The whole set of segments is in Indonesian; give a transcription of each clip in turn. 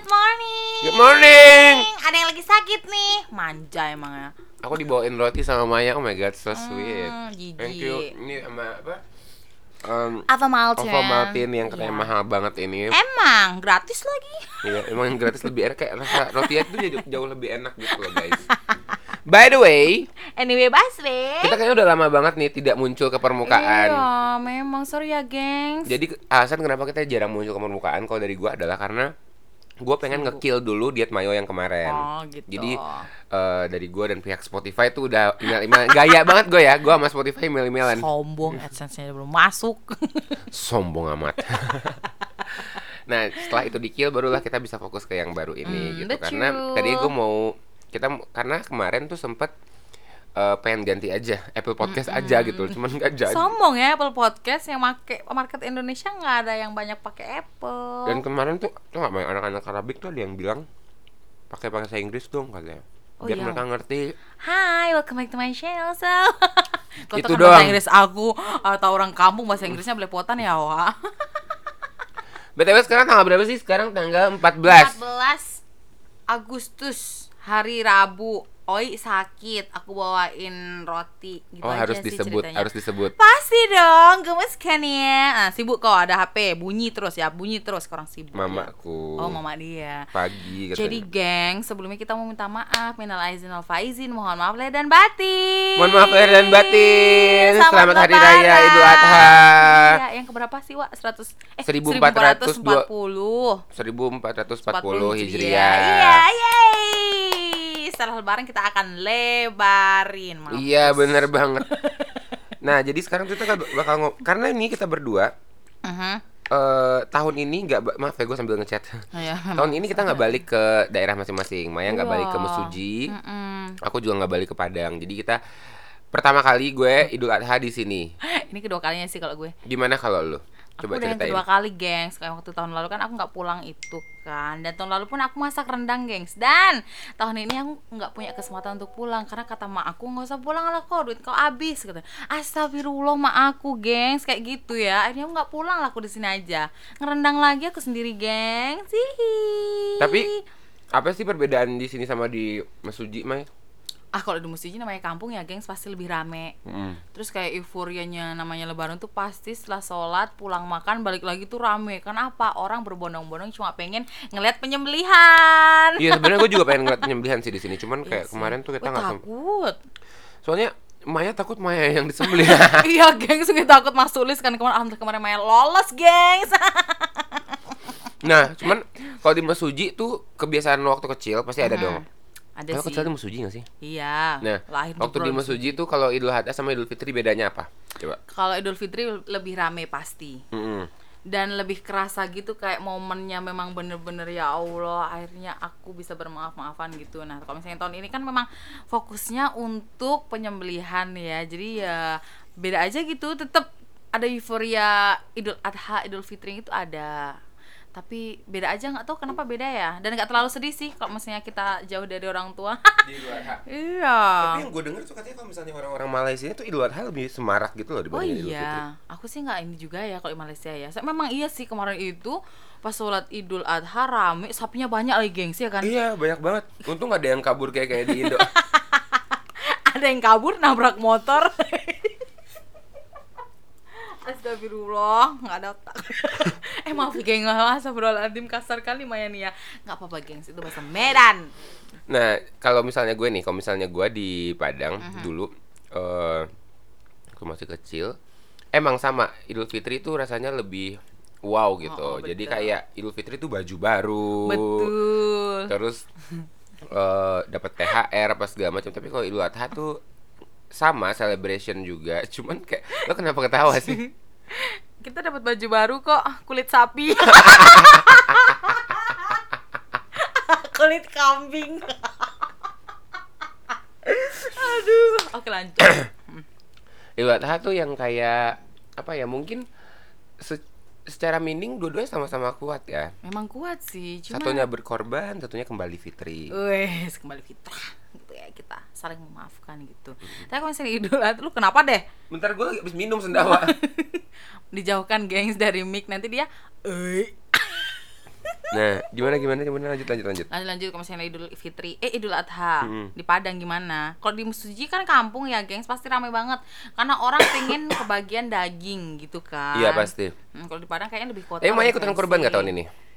good morning. Good morning. Ada yang lagi sakit nih. Manja emang ya. Aku dibawain roti sama Maya. Oh my god, so sweet. Hmm, jijik. Thank you. Ini sama apa? Um, Ava Maltin. Ova Maltin yang katanya Iya. mahal banget ini. Emang gratis lagi. Iya, emang yang gratis lebih enak kayak rasa roti itu jauh, jauh lebih enak gitu loh, guys. By the way, Anyway, Baswe. kita kayaknya udah lama banget nih tidak muncul ke permukaan. Iya, memang sorry ya, gengs. Jadi alasan kenapa kita jarang muncul ke permukaan kalau dari gua adalah karena gua pengen nge-kill dulu diet mayo yang kemarin. Oh, gitu. Jadi eh, dari gua dan pihak Spotify tuh udah email-email gaya banget gue ya. Gua sama Spotify email-emailan. sombong AdSense-nya belum masuk. Sombong amat. nah, setelah itu di-kill barulah kita bisa fokus ke yang baru ini Hmm, gitu. Karena tadi gua mau kita karena kemarin tuh sempet eh, pengen ganti aja Apple Podcast aja gitu, cuman nggak jadi. Sombong ya Apple Podcast yang make market Indonesia nggak ada yang banyak pakai Apple. Dan kemarin tuh tuh nggak banyak anak-anak Arabik tuh ada yang bilang pakai bahasa Inggris dong katanya. Oh, Biar iya. mereka ngerti. Hai, welcome back to my channel. So, Kau Itu kan bahasa. Inggris aku atau orang kampung bahasa Inggrisnya belepotan ya, Wak. BTW sekarang tanggal berapa sih? Sekarang tanggal 14. 14 Agustus hari Rabu. Oi sakit, aku bawain roti gitu Oh, harus disebut, ceritanya. harus disebut. Pasti dong, gemes kan ya nah, Sibuk kok ada HP, bunyi terus ya Bunyi terus, orang sibuk ya. Mamaku. Oh, mama dia Pagi katanya. Jadi geng, sebelumnya kita mau minta maaf Minal aizin wal faizin, mohon maaf lahir dan batin Mohon maaf lahir dan batin. Selamat Selamat Hari. Raya Idul Adha. Iya, yang keberapa sih, Wak? 100 eh 1440. 1440 1440 Hijriah. Iya, yeay. Setelah lebaran kita akan lebarin. Mampus. Iya, bener banget. Nah, jadi sekarang kita bakal ngom karena ini kita berdua Mhm. eh tahun ini nggak maaf ya gue sambil ngechat. Iya, tahun ini kita nggak balik ke daerah masing-masing. Maya nggak balik ke Mesuji. Mm-mm. Aku juga nggak balik ke Padang. Jadi kita pertama kali gue Idul Adha di sini. Ini kedua kalinya sih kalau gue. Gimana kalau lu? Coba aku udah yang kedua kali, gengs. Kayak waktu tahun lalu kan aku nggak pulang itu kan. Dan tahun lalu pun aku masak rendang, gengs. Dan tahun ini aku nggak punya kesempatan untuk pulang karena kata mak aku nggak usah pulang lah kok duit kau habis gitu. Astagfirullah mak aku, gengs, kayak gitu ya. Akhirnya aku nggak pulang lah aku di sini aja. Ngerendang lagi aku sendiri, gengs. Hihi. Tapi apa sih perbedaan di sini sama di Mesuji, Mai? Ah kalau di Musiji namanya kampung ya, gengs, pasti lebih rame. Mm. Terus kayak euforianya namanya lebaran tuh pasti setelah sholat pulang makan balik lagi tuh rame Kenapa? Orang berbondong-bondong cuma pengen ngeliat penyembelihan Iya sebenarnya gue juga pengen ngeliat penyembelihan sih di sini, cuman kayak Iya sih. kemarin tuh kita nggak takut Soalnya Maya takut Maya yang disembelih. Iya gengs, gue takut Mas Tulis kan kemarin Alhamdulillah kemarin Maya lolos gengs nah, cuman kalau di Mesuji tuh kebiasaan waktu kecil pasti ada dong. Ada Kalau sih kecil di Mesuji gak sih? Iya Nah, lahir waktu di Bro. Mesuji tuh kalau Idul Adha sama Idul Fitri bedanya apa? Coba. Kalau Idul Fitri lebih rame pasti Mm-mm. dan lebih kerasa gitu kayak momennya memang bener-bener ya Allah akhirnya aku bisa bermaaf-maafan gitu nah kalau misalnya tahun ini kan memang fokusnya untuk penyembelihan ya jadi ya beda aja gitu tetap ada euforia Idul Adha Idul Fitri itu ada tapi beda aja nggak tahu kenapa beda ya dan nggak terlalu sedih sih kalau misalnya kita jauh dari orang tua Di Adha. iya Tapi yang gue denger tuh katanya kalau misalnya orang-orang Malaysia tuh Idul Adha lebih semarak gitu loh Oh dibanding Idul Fitri. iya, aku sih nggak ini juga ya kalau di Malaysia ya. So, memang iya sih kemarin itu pas sholat Idul Adha rame, sapinya banyak lagi gengs ya kan. Iya, banyak banget. Untung ada yang kabur kayak kayak di Indo. Ada yang kabur nabrak motor. Astagfirullah, nggak ada otak. eh maaf geng, astagfirullahaladzim kasar kali Maya nih ya. Nggak apa-apa gengs, itu bahasa Medan. Nah, kalau misalnya gue nih, kalau misalnya gue di Padang Mhm. dulu, eh aku masih kecil, emang sama Idul Fitri itu rasanya lebih wow gitu. Oh, oh, Jadi kayak Idul Fitri itu baju baru, Betul. terus eh dapat THR apa segala macam. Tapi kalau Idul Adha tuh sama celebration juga, cuman kayak lo kenapa ketawa sih? Kita dapat baju baru kok, kulit sapi. kulit kambing. Aduh, oke lanjut. Adha tuh yang kayak apa ya? Mungkin se- secara meaning dua-duanya sama-sama kuat ya. Memang kuat sih, cuma Satunya berkorban, satunya kembali fitri. Wes, kembali fitrah ya kita saling memaafkan gitu. Tapi kalau misalnya lu kenapa deh? Bentar gue habis minum sendawa. Dijauhkan gengs dari mic nanti dia eh Nah, gimana gimana gimana lanjut lanjut lanjut. Lanjut lanjut kalau misalnya Idul Fitri, eh Idul Adha Mm-mm. di Padang gimana? Kalau di Mesuji kan kampung ya, gengs pasti ramai banget karena orang pengen kebagian daging gitu kan. Iya pasti. Hmm, kalau di Padang kayaknya lebih kota. Eh, lebih ikutan kurban nggak tahun ini?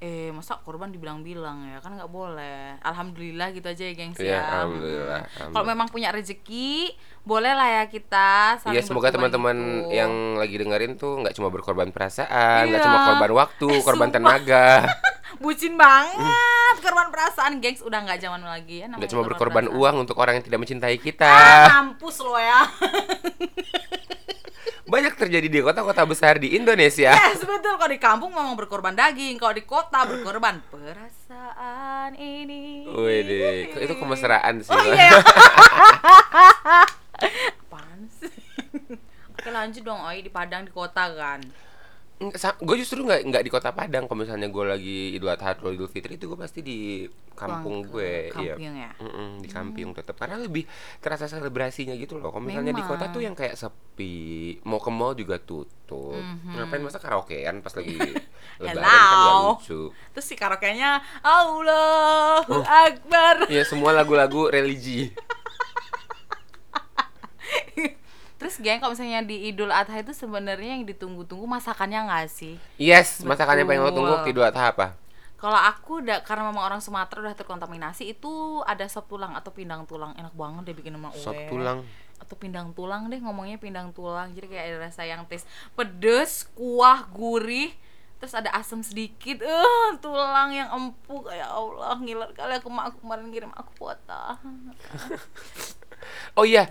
Eh, masa korban dibilang-bilang ya kan nggak boleh. Alhamdulillah gitu aja ya, gengs Iya, ya. alhamdulillah, Mm. Kalau alhamdulillah. memang punya rezeki, boleh lah ya kita Iya semoga teman-teman gitu. yang lagi dengerin tuh nggak cuma berkorban perasaan, nggak Iya. cuma korban waktu, Eh, korban sumpah. tenaga, bucin banget korban perasaan gengs udah nggak zaman lagi ya nggak cuma berkorban perasaan. uang untuk orang yang tidak mencintai kita. ah, mampus lo ya Banyak terjadi di kota-kota besar di Indonesia. yes betul. Kalau di kampung memang berkorban daging kalau di kota berkorban perasaan ini. Wih itu kemesraan sih. oh iya. Apaan sih? Oke lanjut dong oi di Padang di kota kan? Gue justru nggak nggak di kota Padang. Kalau misalnya gue lagi Idul Adha atau Idul Fitri itu gue pasti di kampung Pulang gue ke iya ya? Mm-mm, di kampung tetap karena lebih terasa selebrasinya gitu loh kalau misalnya di kota Memang. tuh yang kayak sepi mau ke mall juga tutup Mhm. ngapain masa karaokean pas lagi lebaran kan Hello. lucu terus si karaoke-nya Allahu Akbar ya semua lagu-lagu religi Terus geng kalau misalnya di Idul Adha itu sebenarnya yang ditunggu-tunggu masakannya nggak sih? yes masakannya paling lo tunggu Betul. waktu Idul Adha apa Kalau aku udah karena memang orang Sumatera udah terkontaminasi itu ada sop tulang atau pindang tulang. Enak banget deh bikin sama sop tulang. Atau pindang tulang deh ngomongnya pindang tulang. Jadi kayak ada rasa yang tes pedes kuah gurih terus ada asam sedikit. Eh tulang yang empuk. Ya Allah ngiler kali aku mak aku kemarin kirim aku foto oh iya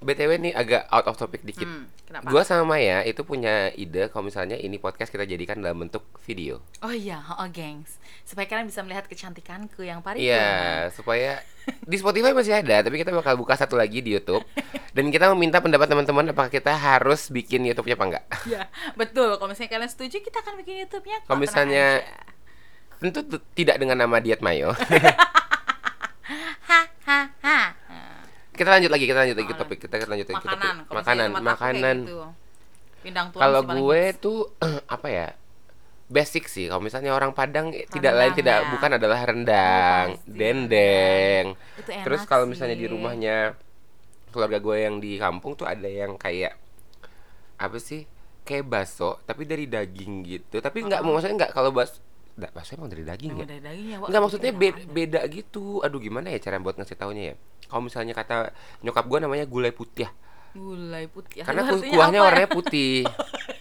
btw nih agak out of topic dikit hmm, kenapa Gua sama Maya itu punya ide kalau misalnya ini podcast kita jadikan dalam bentuk video. oh iya oh gengs supaya kalian bisa melihat kecantikanku yang paripurna Iya, supaya di Spotify masih ada, tapi kita bakal buka satu lagi di YouTube. Dan kita meminta pendapat teman-teman apakah kita harus bikin YouTube-nya apa enggak. Iya, betul. Kalau misalnya kalian setuju, kita akan bikin YouTube-nya. Kalau misalnya-. Tentu tidak dengan nama Diet Mayo. ha ha ha. Kita lanjut lagi, kita lanjut lagi Makanan. topik. Kita lanjut lagi ke topik. Makanan. Makanan, makanan. gitu. Kalau gue hits. tuh apa ya? Basic sih. Kalau misalnya orang Padang eh, tidak Rendang lain tidak ya? bukan adalah rendang, Oh, dendeng. Terus kalau misalnya di rumahnya keluarga gue yang di kampung tuh ada yang kayak apa sih? Kayak bakso tapi dari daging gitu. Tapi nggak mau maksudnya nggak kalau bas Nggak, bakso emang dari daging Memang ya? dari daging ya, Wak. Enggak maksudnya Enak be- aja. beda gitu. Aduh gimana ya cara buat ngasih taunya ya? Kalau misalnya kata nyokap gue namanya gulai putih. Gulai putih. Karena ku- kuahnya ya? warnanya putih.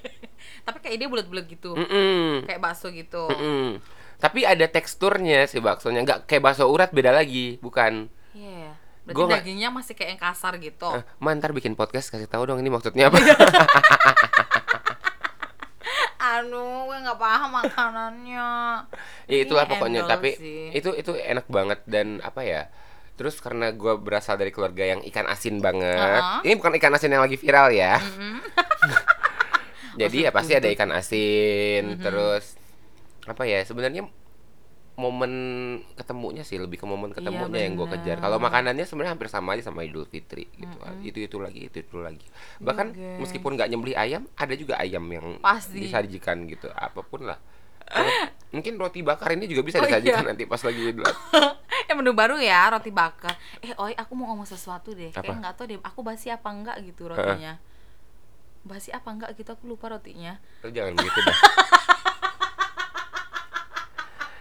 Tapi kayak dia bulat-bulat gitu. Mm-mm. Kayak bakso gitu. Mm-mm. Tapi ada teksturnya si baksonya nggak kayak bakso urat beda lagi, bukan? Iya. Berarti Gua dagingnya masih kayak yang kasar gitu. Eh, Ma, ntar bikin podcast kasih tahu dong ini maksudnya apa? Anu, gue nggak paham makanannya. ya itulah Ini pokoknya. Tapi sih. itu itu enak banget dan apa ya? Terus karena gue berasal dari keluarga yang ikan asin banget. Uh-uh. Ini bukan ikan asin yang lagi viral ya. Mm-mm. Jadi ya pasti ada ikan asin. Mhm. Terus apa ya? Sebenarnya momen ketemunya sih lebih ke momen ketemunya yang gue kejar. Kalau makanannya sebenarnya hampir sama aja sama Idul Fitri gitu. Mm-mm. Itu itu lagi, itu itu lagi. Bahkan gengs. meskipun nggak nyembelih ayam, ada juga ayam yang Pasti. disajikan gitu. Apa pun lah. Mungkin roti bakar ini juga bisa Oh, disajikan iya. nanti pas lagi Idul eh menu baru ya roti bakar eh oi aku mau ngomong sesuatu deh Apa? kayak nggak tahu deh aku basi apa enggak gitu rotinya basi apa enggak gitu aku lupa rotinya Lu jangan begitu dah.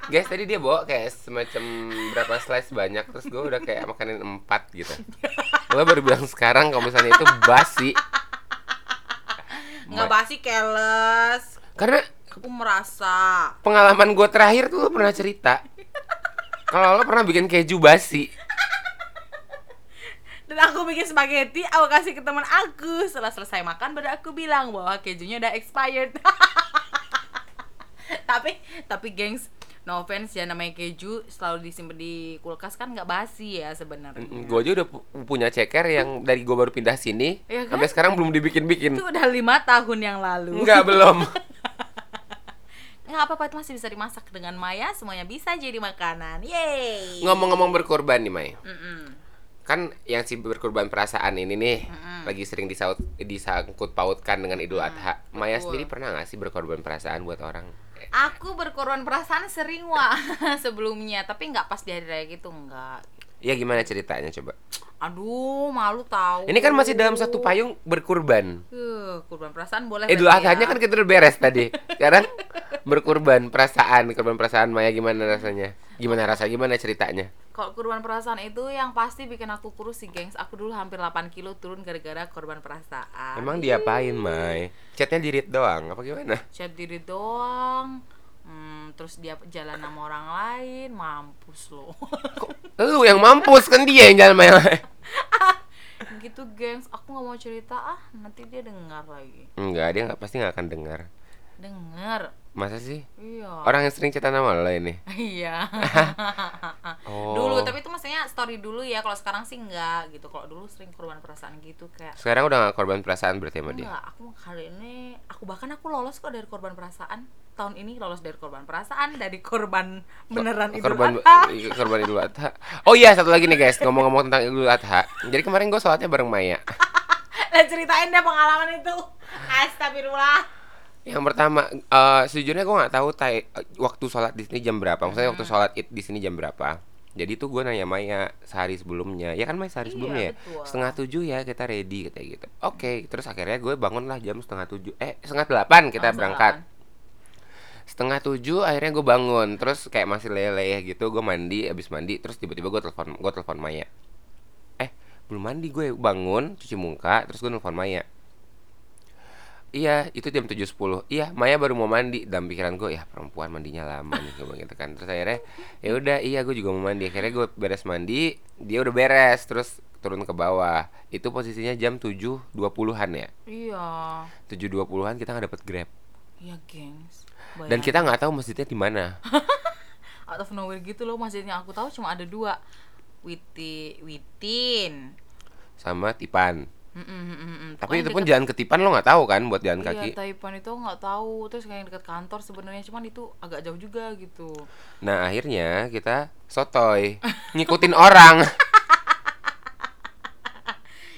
Guys, tadi dia bawa kayak semacam berapa slice banyak terus gue udah kayak makanin empat gitu. Lo baru bilang sekarang kalau misalnya itu basi. nggak basi keles Karena aku merasa pengalaman gue terakhir tuh lo pernah cerita kalau lo pernah bikin keju basi. dan aku bikin spaghetti aku kasih ke teman aku setelah selesai makan baru aku bilang bahwa kejunya udah expired tapi tapi gengs no offense ya namanya keju selalu disimpan di kulkas kan nggak basi ya sebenarnya Gue aja udah pu- punya ceker yang dari gue baru pindah sini Iya kan? sampai sekarang belum dibikin-bikin. itu udah lima tahun yang lalu Enggak belum. nggak apa-apa itu masih bisa dimasak dengan Maya semuanya bisa jadi makanan yeay Ngomong-ngomong berkorban nih Mai. Mm-mm. kan yang si berkorban perasaan ini nih Mm-mm. lagi sering disaut disangkut pautkan dengan Idul Adha. Maya betul. sendiri pernah nggak sih berkorban perasaan buat orang? Aku berkorban perasaan sering wah sebelumnya. Tapi nggak pas di hari raya gitu enggak Ya gimana ceritanya coba? aduh malu tahu Ini kan masih dalam satu payung berkurban. Eh, kurban perasaan boleh Idul berarti Adhanya ya. kan kita udah beres tadi. Sekarang berkurban perasaan, kurban perasaan Maya gimana rasanya? Gimana rasa? Gimana ceritanya? kalau kurban perasaan itu yang pasti bikin aku kurus sih gengs aku dulu hampir 8 kilo turun gara-gara korban perasaan Emang diapain, Mai? Chatnya di read doang, apa gimana? chat diri doang Hmm, terus dia jalan sama orang lain mampus loh Lu yang mampus? Kan dia yang jalan Maya. gitu gengs. Aku nggak mau cerita. Ah nanti dia dengar lagi. Enggak, dia nggak pasti nggak akan dengar. Dengar Masa sih? iya Orang yang sering cerita nama lo ini. iya Oh. dulu tapi itu maksudnya story dulu ya kalau sekarang sih enggak gitu kalau dulu sering korban perasaan gitu kayak Sekarang udah gak korban perasaan berarti sama dia. enggak aku kali ini aku bahkan aku lolos kok dari korban perasaan tahun ini lolos dari korban perasaan dari korban beneran Idul korban Adha i- korban Idul Adha. Oh iya, satu lagi nih guys, ngomong-ngomong tentang Idul Adha. Jadi kemarin gue sholatnya bareng Maya. dan ceritain deh pengalaman itu astagfirullah Yang pertama, eh sejujurnya gue nggak tahu tai- waktu sholat di sini jam berapa. Maksudnya waktu sholat id di sini jam berapa. Jadi tuh gue nanya Maya sehari sebelumnya. Ya kan Maya sehari Iya, sebelumnya ya. betul. Setengah tujuh ya kita ready katanya gitu. Oke, terus akhirnya gue bangun lah jam setengah tujuh. Eh setengah delapan kita Oh, berangkat. Setengah tujuh akhirnya gue bangun. Terus kayak masih leleh gitu. Gue mandi, abis mandi. Terus tiba-tiba gue telepon, gue telepon Maya. Eh belum mandi gue bangun cuci muka. Terus gue telepon Maya. Iya, itu jam 7.10 Iya, Maya baru mau mandi. Dalam pikiran gue, ya perempuan mandinya lama nih Gue gitu kan. Terus akhirnya, ya udah iya gue juga mau mandi. Akhirnya gue beres mandi Dia udah beres Terus turun ke bawah. Itu posisinya jam 7.20an ya? Iya. 7.20an kita nggak dapet grab. Iya gengs. Dan kita nggak tahu masjidnya di mana. Out of nowhere gitu loh masjidnya. Aku tahu cuma ada dua. Witi Witin. Sama Tipan Mm, mm, mm, mm, mm. Tapi itu pun deket- jalan ke Tipan lo nggak tahu kan Buat jalan Iya, kaki? Taipan itu nggak tahu. Terus kayak dekat kantor sebenarnya cuman itu agak jauh juga gitu. Nah akhirnya kita sotoy Ngikutin orang.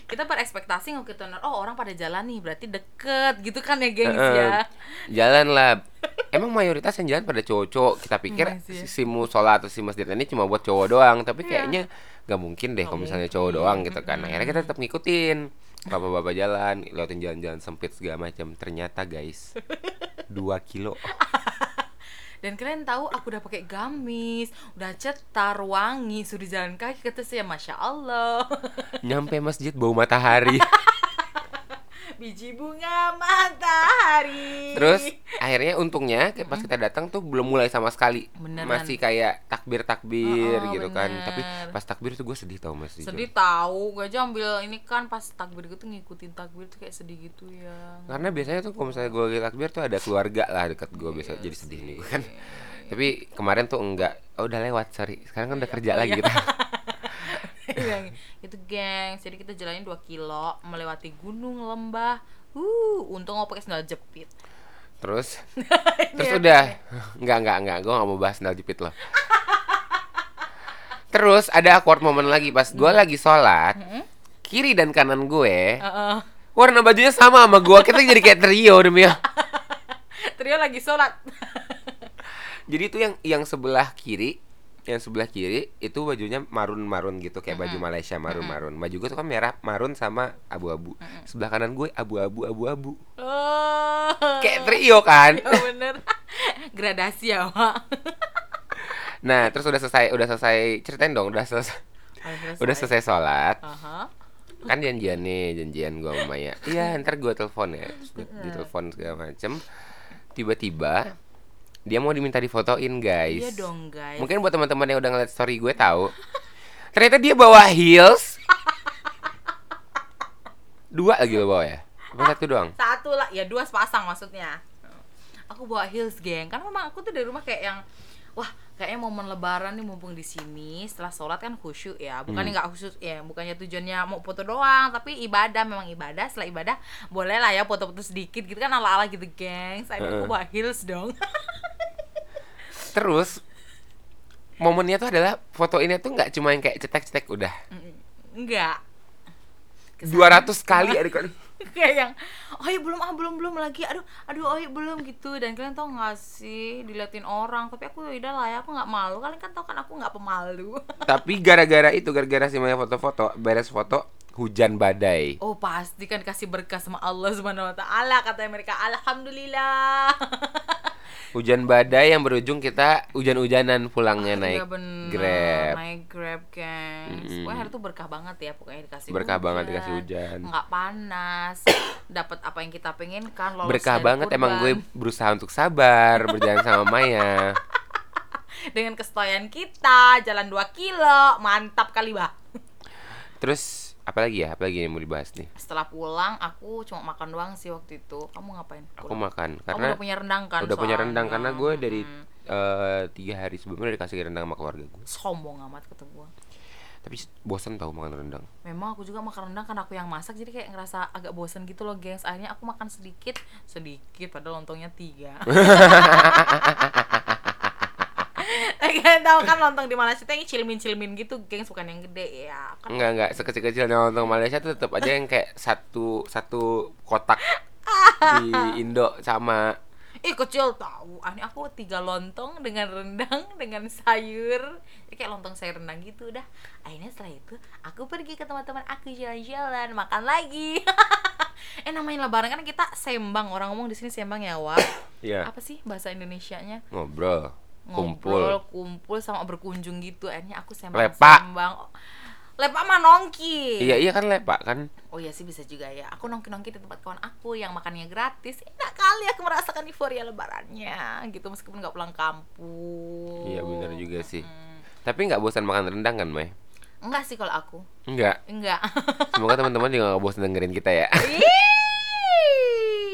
Kita berekspektasi ngikutin oh orang pada jalan nih berarti deket gitu kan ya gengs ya. Jalan lah. Emang mayoritas yang jalan pada cowok-cowok. Kita pikir Iya si, musola atau si masjid ini cuma buat cowok doang. Tapi Iya. kayaknya nggak mungkin deh kalau misalnya cowok doang gitu kan. Akhirnya kita tetap ngikutin Bapak-bapak jalan, lewatin jalan-jalan sempit segala macam. Ternyata guys 2 kilo. Dan kalian tahu aku udah pakai gamis udah cetar wangi sudah jalan kaki kata saya masya allah. Nyampe masjid bau matahari biji bunga matahari Terus akhirnya untungnya pas kita datang tuh belum mulai sama sekali Beneran. Masih kayak takbir-takbir Oh, gitu kan bener. Tapi pas takbir tuh gue sedih tau mas jujur. sedih tahu gue aja ambil ini kan pas takbir gitu ngikutin takbir tuh kayak sedih gitu ya Karena biasanya tuh kalau misalnya gue lagi takbir tuh ada keluarga lah dekat gue biasa Iya jadi sedih nih kan. Tapi kemarin tuh enggak. Oh, udah lewat, sorry. Sekarang kan udah kerja lagi kita. Itu gengs jadi kita jalanin 2 kilo melewati gunung lembah. Uh untung mau pakai sandal jepit. Terus? Terus udah. enggak enggak enggak gue gak mau bahas sandal jepit loh. Terus ada awkward moment lagi. Pas gue lagi sholat kiri dan kanan gue Heeh. warna bajunya sama sama gue kita jadi kayak trio demi ya. trio lagi sholat. Jadi itu yang yang sebelah kiri, yang sebelah kiri itu bajunya marun-marun gitu kayak baju Malaysia marun-marun. Baju gue tuh kan merah, marun sama abu-abu. Sebelah kanan gue abu-abu abu-abu. oh Kayak trio kan. ya bener gradasi ya mak Nah, terus udah selesai, udah selesai ceritain dong, udah selesai. Udah selesai sholat, Aha. kan janjian nih, janjian gue sama Maya. Iya, ntar gue telepon ya, Terus di- ditelepon segala macem. Tiba-tiba dia mau diminta difotoin guys. iya dong guys Mungkin buat teman-teman yang udah ngeliat story gue tahu. Ternyata dia bawa heels. Dua lagi lo bawa ya? Apa satu doang? satu lah ya dua sepasang maksudnya aku bawa heels geng kan memang aku tuh dari rumah kayak yang wah kayaknya momen lebaran nih mumpung di sini setelah sholat kan khusyuk ya. Bukannya nggak khusyuk ya bukannya tujuannya mau foto doang tapi ibadah memang ibadah. Setelah ibadah boleh lah ya foto-foto sedikit gitu kan ala ala gitu geng saya aku bawa heels dong. Terus momennya tuh adalah foto ini tuh nggak cuma yang kayak cetek-cetek udah. enggak 200 kali ada kali. kayak yang oh iya belum ah belum belum lagi. Aduh aduh oh iya belum gitu. Dan kalian tau gak sih diliatin orang. Tapi aku ya udah lah ya aku nggak malu. Kalian kan tau kan aku nggak pemalu. Tapi gara-gara itu gara-gara si Maya foto-foto, beres foto hujan badai. oh pasti kan kasih berkah sama Allah subhanahu wa taala kata mereka alhamdulillah Hujan badai yang berujung kita hujan-hujanan pulangnya naik Iya bener, Grab. naik grab Mm-mm. pokoknya hari itu berkah banget ya pokoknya dikasih Berkah banget dikasih hujan. nggak panas dapat apa yang kita pengen kan Berkah banget emang gue kurban. berusaha untuk sabar berjalan sama Maya. dengan kestoyan kita jalan 2 kilo mantap kali bah Terus apa lagi ya? Apa lagi yang mau dibahas nih? setelah pulang aku cuma makan doang sih waktu itu kamu ngapain Aku Pulang. makan kamu karena udah punya rendang kan udah punya rendang karena gue dari Hmm. eh, tiga hari sebelumnya udah dikasih rendang sama keluarga gue. sombong amat kata gua Tapi bosan tau makan rendang. Memang aku juga makan rendang karena aku yang masak jadi kayak ngerasa agak bosen gitu loh gengs Akhirnya aku makan sedikit Sedikit padahal lontongnya tiga Kalian tahu kan lontong di Malaysia itu yang cilmin-cilmin gitu gengs bukan yang gede ya kan Enggak enggak sekecil-kecilnya lontong Malaysia tuh tetap aja yang kayak satu satu kotak di Indo sama Ih kecil tahu. Ah, ini aku tiga lontong dengan rendang dengan sayur. Ya, kayak lontong sayur rendang gitu udah. Akhirnya setelah itu aku pergi ke teman-teman aku jalan-jalan makan lagi. eh namanya lebaran kan kita sembang orang ngomong di sini sembang ya Wak. ya Apa sih bahasa Indonesianya? ngobrol, Ngobrol, kumpul. kumpul sama berkunjung gitu. Akhirnya aku sembang Lepak. sembang. Lepak mah nongki. Iya iya kan lepak kan. Oh iya sih bisa juga ya. Aku nongki-nongki di tempat kawan aku yang makannya gratis. Enak kali aku merasakan euforia lebarannya gitu meskipun nggak pulang kampung. Iya benar juga sih. Tapi nggak bosan makan rendang kan, Mai? Enggak sih kalau aku. Enggak. Enggak. Semoga teman-teman juga nggak bosan dengerin kita ya.